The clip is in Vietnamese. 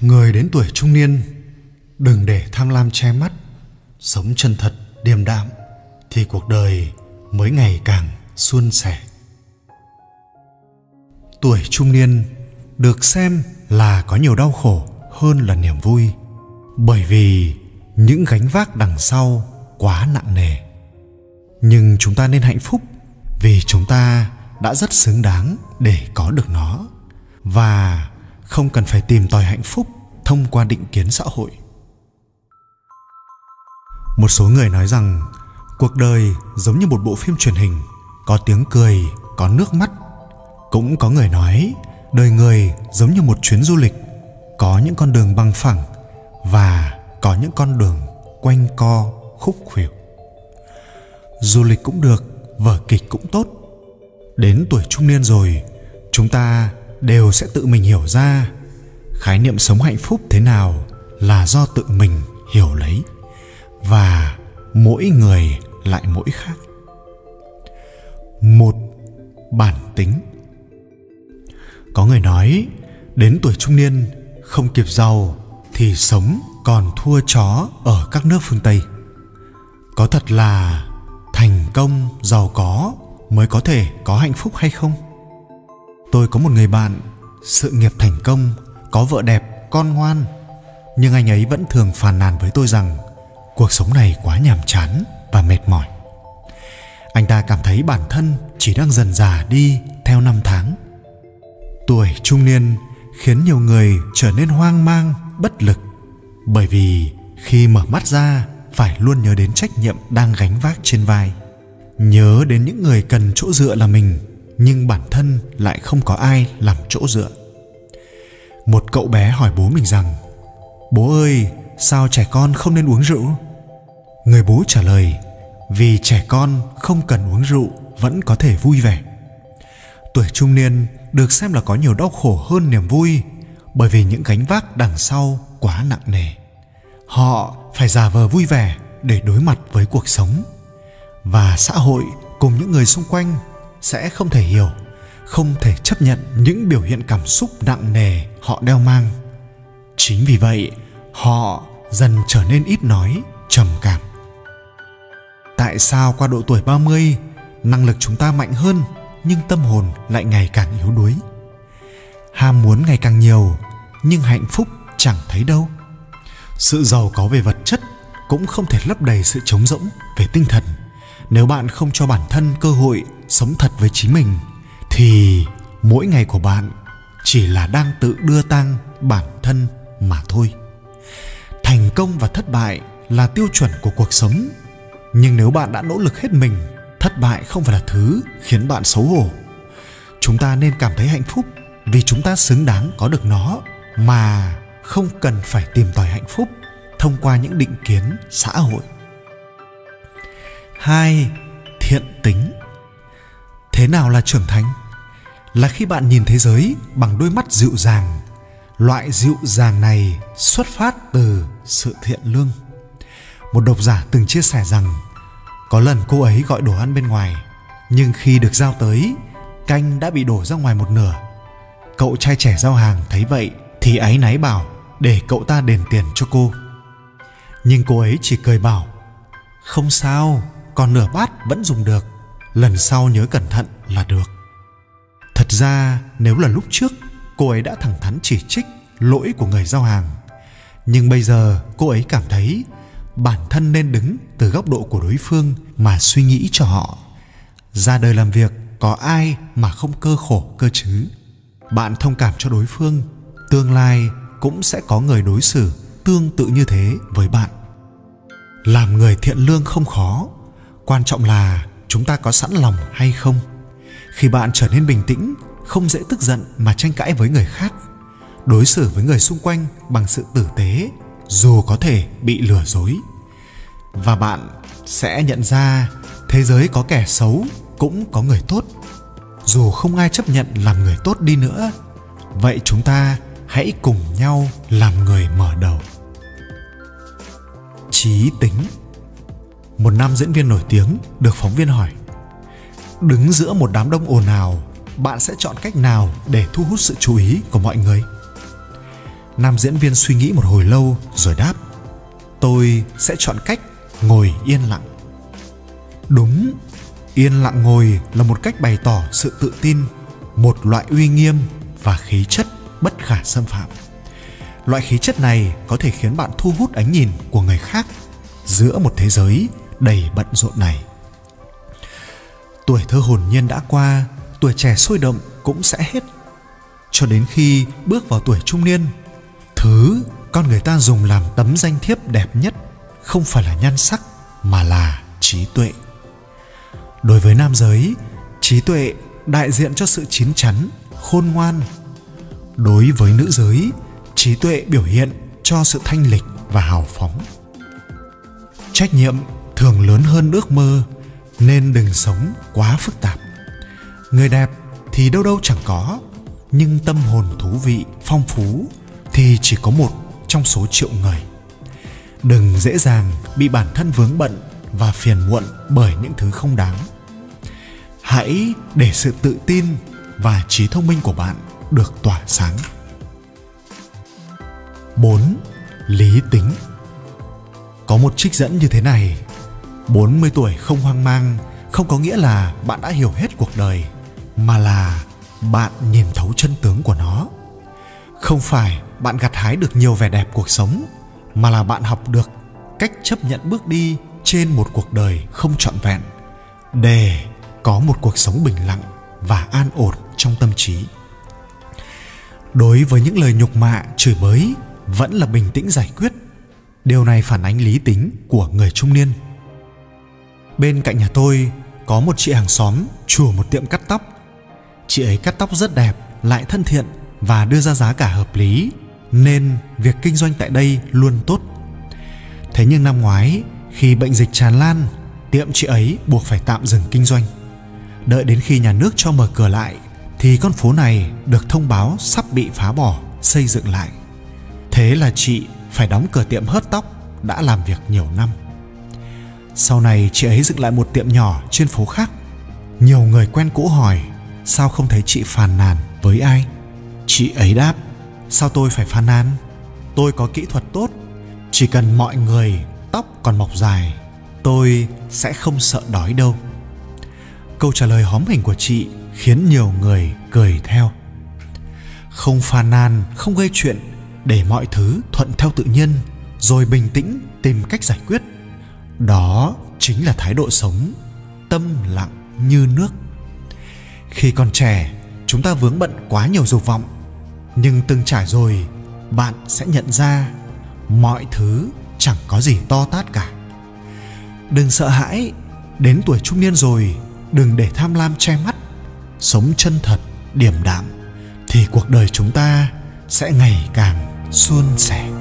người đến tuổi trung niên, đừng để tham lam che mắt, sống chân thật, điềm đạm, thì cuộc đời mới ngày càng suôn sẻ. Tuổi trung niên được xem là có nhiều đau khổ hơn là niềm vui, bởi vì những gánh vác đằng sau quá nặng nề. Nhưng chúng ta nên hạnh phúc vì chúng ta đã rất xứng đáng để có được nó. Và không cần phải tìm tòi hạnh phúc thông qua định kiến xã hội. Một số người nói rằng, cuộc đời giống như một bộ phim truyền hình, có tiếng cười, có nước mắt. Cũng có người nói, đời người giống như một chuyến du lịch, có những con đường bằng phẳng và có những con đường quanh co, khúc khuỷu. Du lịch cũng được, vở kịch cũng tốt. Đến tuổi trung niên rồi, chúng ta đều sẽ tự mình hiểu ra khái niệm sống hạnh phúc thế nào là do tự mình hiểu lấy, và mỗi người lại mỗi khác. Một, bản tính. Có người nói, đến tuổi trung niên, không kịp giàu thì sống còn thua chó ở các nước phương tây. Có thật là thành công giàu có mới có thể có hạnh phúc hay không? Tôi có một người bạn, sự nghiệp thành công, có vợ đẹp, con ngoan. Nhưng anh ấy vẫn thường phàn nàn với tôi rằng, cuộc sống này quá nhàm chán và mệt mỏi. Anh ta cảm thấy bản thân chỉ đang dần già đi theo năm tháng. Tuổi trung niên khiến nhiều người trở nên hoang mang, bất lực. Bởi vì khi mở mắt ra, phải luôn nhớ đến trách nhiệm đang gánh vác trên vai. Nhớ đến những người cần chỗ dựa là mình nhưng bản thân lại không có ai làm chỗ dựa. Một cậu bé hỏi bố mình rằng, bố ơi, sao trẻ con không nên uống rượu? Người bố trả lời, vì trẻ con không cần uống rượu vẫn có thể vui vẻ. Tuổi trung niên được xem là có nhiều đau khổ hơn niềm vui bởi vì những gánh vác đằng sau quá nặng nề. Họ phải giả vờ vui vẻ để đối mặt với cuộc sống và xã hội cùng những người xung quanh sẽ không thể hiểu, không thể chấp nhận những biểu hiện cảm xúc nặng nề họ đeo mang. Chính vì vậy, họ dần trở nên ít nói, trầm cảm. Tại sao qua độ tuổi 30 năng lực chúng ta mạnh hơn, nhưng tâm hồn lại ngày càng yếu đuối? Ham muốn ngày càng nhiều, nhưng hạnh phúc chẳng thấy đâu. Sự giàu có về vật chất cũng không thể lấp đầy sự trống rỗng về tinh thần nếu bạn không cho bản thân cơ hội sống thật với chính mình, thì mỗi ngày của bạn chỉ là đang tự đưa tăng bản thân mà thôi. Thành công và thất bại là tiêu chuẩn của cuộc sống. Nhưng nếu bạn đã nỗ lực hết mình, thất bại không phải là thứ khiến bạn xấu hổ. Chúng ta nên cảm thấy hạnh phúc vì chúng ta xứng đáng có được nó, mà không cần phải tìm tòi hạnh phúc thông qua những định kiến xã hội hai, thiện tính. Thế nào là trưởng thành? Là khi bạn nhìn thế giới bằng đôi mắt dịu dàng. Loại dịu dàng này xuất phát từ sự thiện lương. Một độc giả từng chia sẻ rằng, có lần cô ấy gọi đồ ăn bên ngoài, nhưng khi được giao tới, canh đã bị đổ ra ngoài một nửa. Cậu trai trẻ giao hàng thấy vậy thì áy náy bảo, để cậu ta đền tiền cho cô. Nhưng cô ấy chỉ cười bảo, không sao còn nửa bát vẫn dùng được. Lần sau nhớ cẩn thận là được. Thật ra, nếu là lúc trước, cô ấy đã thẳng thắn chỉ trích lỗi của người giao hàng. Nhưng bây giờ, cô ấy cảm thấy bản thân nên đứng từ góc độ của đối phương mà suy nghĩ cho họ. Ra đời làm việc, có ai mà không cơ khổ, cơ chứ? Bạn thông cảm cho đối phương, tương lai cũng sẽ có người đối xử tương tự như thế với bạn. Làm người thiện lương không khó quan trọng là chúng ta có sẵn lòng hay không? Khi bạn trở nên bình tĩnh, không dễ tức giận mà tranh cãi với người khác, đối xử với người xung quanh bằng sự tử tế, dù có thể bị lừa dối. Và bạn sẽ nhận ra thế giới có kẻ xấu cũng có người tốt. Dù không ai chấp nhận làm người tốt đi nữa, vậy chúng ta hãy cùng nhau làm người mở đầu. Trí tính một nam diễn viên nổi tiếng được phóng viên hỏi, đứng giữa một đám đông ồn ào, bạn sẽ chọn cách nào để thu hút sự chú ý của mọi người? Nam diễn viên suy nghĩ một hồi lâu rồi đáp, tôi sẽ chọn cách ngồi yên lặng. Đúng, yên lặng ngồi là một cách bày tỏ sự tự tin, một loại uy nghiêm và khí chất bất khả xâm phạm. Loại khí chất này có thể khiến bạn thu hút ánh nhìn của người khác giữa một thế giới đầy bận rộn này. Tuổi thơ hồn nhiên đã qua, tuổi trẻ sôi động cũng sẽ hết. Cho đến khi bước vào tuổi trung niên, thứ con người ta dùng làm tấm danh thiếp đẹp nhất không phải là nhan sắc, mà là trí tuệ. Đối với nam giới, trí tuệ đại diện cho sự chín chắn, khôn ngoan. Đối với nữ giới, trí tuệ biểu hiện cho sự thanh lịch và hào phóng. Trách nhiệm thường lớn hơn ước mơ, nên đừng sống quá phức tạp. Người đẹp thì đâu đâu chẳng có, nhưng tâm hồn thú vị, phong phú thì chỉ có một trong số triệu người. Đừng dễ dàng bị bản thân vướng bận và phiền muộn bởi những thứ không đáng. Hãy để sự tự tin và trí thông minh của bạn được tỏa sáng. 4. Lý tính. Có một trích dẫn như thế này. 40 tuổi không hoang mang, không có nghĩa là bạn đã hiểu hết cuộc đời, mà là bạn nhìn thấu chân tướng của nó. Không phải bạn gặt hái được nhiều vẻ đẹp cuộc sống, mà là bạn học được cách chấp nhận bước đi trên một cuộc đời không trọn vẹn, để có một cuộc sống bình lặng và an ổn trong tâm trí. Đối với những lời nhục mạ, chửi bới vẫn là bình tĩnh giải quyết. Điều này phản ánh lý tính của người trung niên bên cạnh nhà tôi có một chị hàng xóm chủ một tiệm cắt tóc. Chị ấy cắt tóc rất đẹp, lại thân thiện và đưa ra giá cả hợp lý, nên việc kinh doanh tại đây luôn tốt. Thế nhưng năm ngoái, khi bệnh dịch tràn lan, tiệm chị ấy buộc phải tạm dừng kinh doanh. Đợi đến khi nhà nước cho mở cửa lại, thì con phố này được thông báo sắp bị phá bỏ, xây dựng lại. Thế là chị phải đóng cửa tiệm hớt tóc, đã làm việc nhiều năm sau này chị ấy dựng lại một tiệm nhỏ trên phố khác. Nhiều người quen cũ hỏi, sao không thấy chị phàn nàn với ai? Chị ấy đáp, sao tôi phải phàn nàn? Tôi có kỹ thuật tốt, chỉ cần mọi người tóc còn mọc dài, tôi sẽ không sợ đói đâu. Câu trả lời hóm hình của chị khiến nhiều người cười theo. Không phàn nàn, không gây chuyện, để mọi thứ thuận theo tự nhiên, rồi bình tĩnh tìm cách giải quyết đó chính là thái độ sống, tâm lặng như nước. Khi còn trẻ, chúng ta vướng bận quá nhiều dục vọng. Nhưng từng trải rồi, bạn sẽ nhận ra mọi thứ chẳng có gì to tát cả. Đừng sợ hãi, đến tuổi trung niên rồi, đừng để tham lam che mắt. Sống chân thật, điềm đạm, thì cuộc đời chúng ta sẽ ngày càng suôn sẻ.